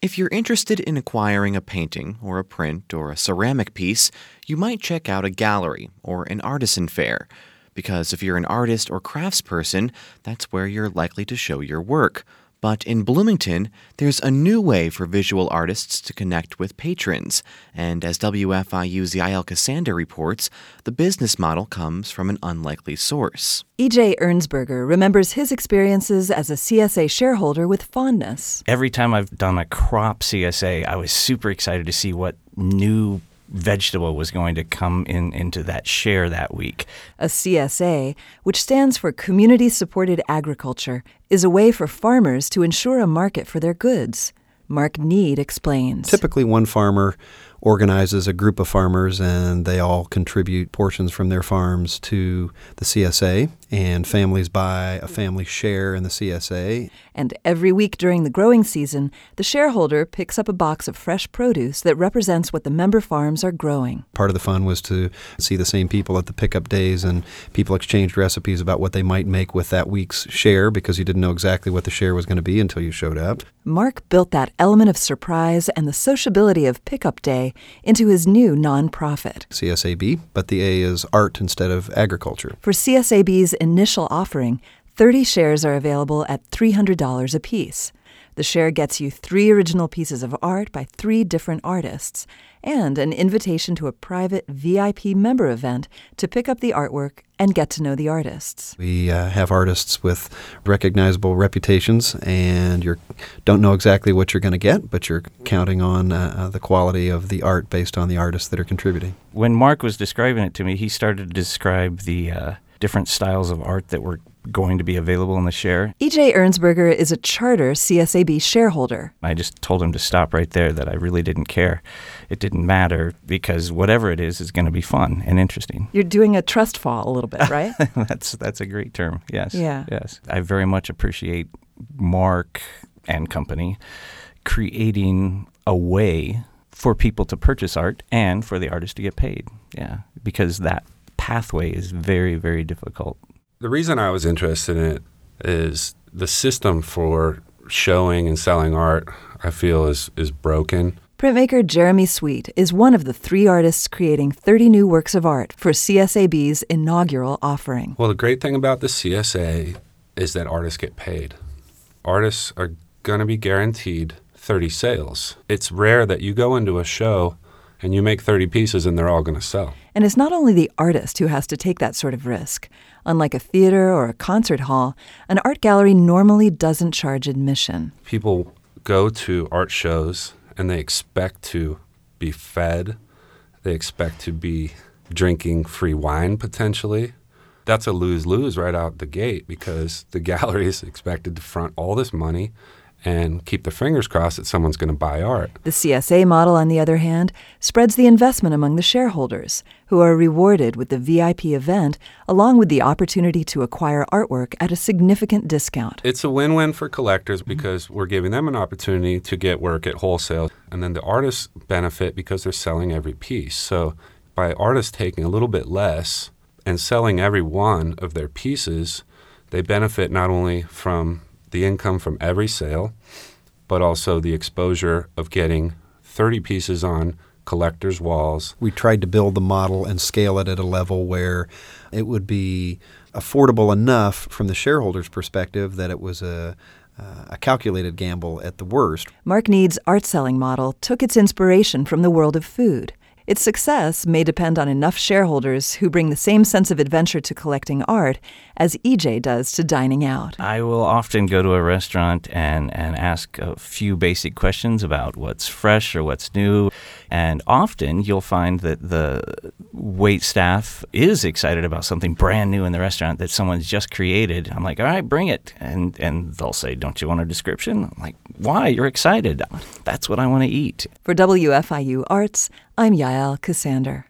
If you're interested in acquiring a painting or a print or a ceramic piece, you might check out a gallery or an artisan fair. Because if you're an artist or craftsperson, that's where you're likely to show your work. But in Bloomington, there's a new way for visual artists to connect with patrons. And as WFIU's Yael Ksander reports, the business model comes from an unlikely source. EJ Ernsberger remembers his experiences as a CSA shareholder with fondness. Every time I've done a crop CSA, I was super excited to see what new vegetable was going to come in into that share that week. A CSA, which stands for Community Supported Agriculture, is a way for farmers to ensure a market for their goods. Mark Need explains. Typically, one farmer organizes a group of farmers and they all contribute portions from their farms to the CSA, and families buy a family share in the CSA. And every week during the growing season, the shareholder picks up a box of fresh produce that represents what the member farms are growing. Part of the fun was to see the same people at the pickup days, and people exchanged recipes about what they might make with that week's share because you didn't know exactly what the share was going to be until you showed up. Mark built that element of surprise and the sociability of pickup day into his new nonprofit. CSAB, but the A is art instead of agriculture. For CSAB's initial offering, 30 shares are available at $300 apiece. The share gets you three original pieces of art by three different artists and an invitation to a private VIP member event to pick up the artwork and get to know the artists. We uh, have artists with recognizable reputations, and you don't know exactly what you're going to get, but you're counting on uh, uh, the quality of the art based on the artists that are contributing. When Mark was describing it to me, he started to describe the uh, different styles of art that were going to be available in the share. EJ Ernsberger is a charter CSAB shareholder. I just told him to stop right there, that I really didn't care. It didn't matter because whatever it is is going to be fun and interesting. You're doing a trust fall a little bit, right? that's that's a great term. Yes. Yeah. Yes. I very much appreciate Mark and company creating a way for people to purchase art and for the artist to get paid. Yeah, because that pathway is very very difficult the reason I was interested in it is the system for showing and selling art, I feel, is, is broken. Printmaker Jeremy Sweet is one of the three artists creating 30 new works of art for CSAB's inaugural offering. Well, the great thing about the CSA is that artists get paid. Artists are going to be guaranteed 30 sales. It's rare that you go into a show and you make 30 pieces and they're all going to sell. And it's not only the artist who has to take that sort of risk. Unlike a theater or a concert hall, an art gallery normally doesn't charge admission. People go to art shows and they expect to be fed, they expect to be drinking free wine potentially. That's a lose lose right out the gate because the gallery is expected to front all this money and keep their fingers crossed that someone's going to buy art. The CSA model, on the other hand, spreads the investment among the shareholders, who are rewarded with the VIP event along with the opportunity to acquire artwork at a significant discount. It's a win win for collectors because we're giving them an opportunity to get work at wholesale, and then the artists benefit because they're selling every piece. So by artists taking a little bit less and selling every one of their pieces, they benefit not only from the income from every sale, but also the exposure of getting 30 pieces on collectors' walls. We tried to build the model and scale it at a level where it would be affordable enough from the shareholders' perspective that it was a uh, a calculated gamble at the worst. Mark Need's art selling model took its inspiration from the world of food. Its success may depend on enough shareholders who bring the same sense of adventure to collecting art as EJ does to dining out. I will often go to a restaurant and, and ask a few basic questions about what's fresh or what's new. And often you'll find that the wait staff is excited about something brand new in the restaurant that someone's just created. I'm like, all right, bring it. And, and they'll say, don't you want a description? I'm like, why? You're excited. That's what I want to eat. For WFIU Arts, I'm Yael Ksander.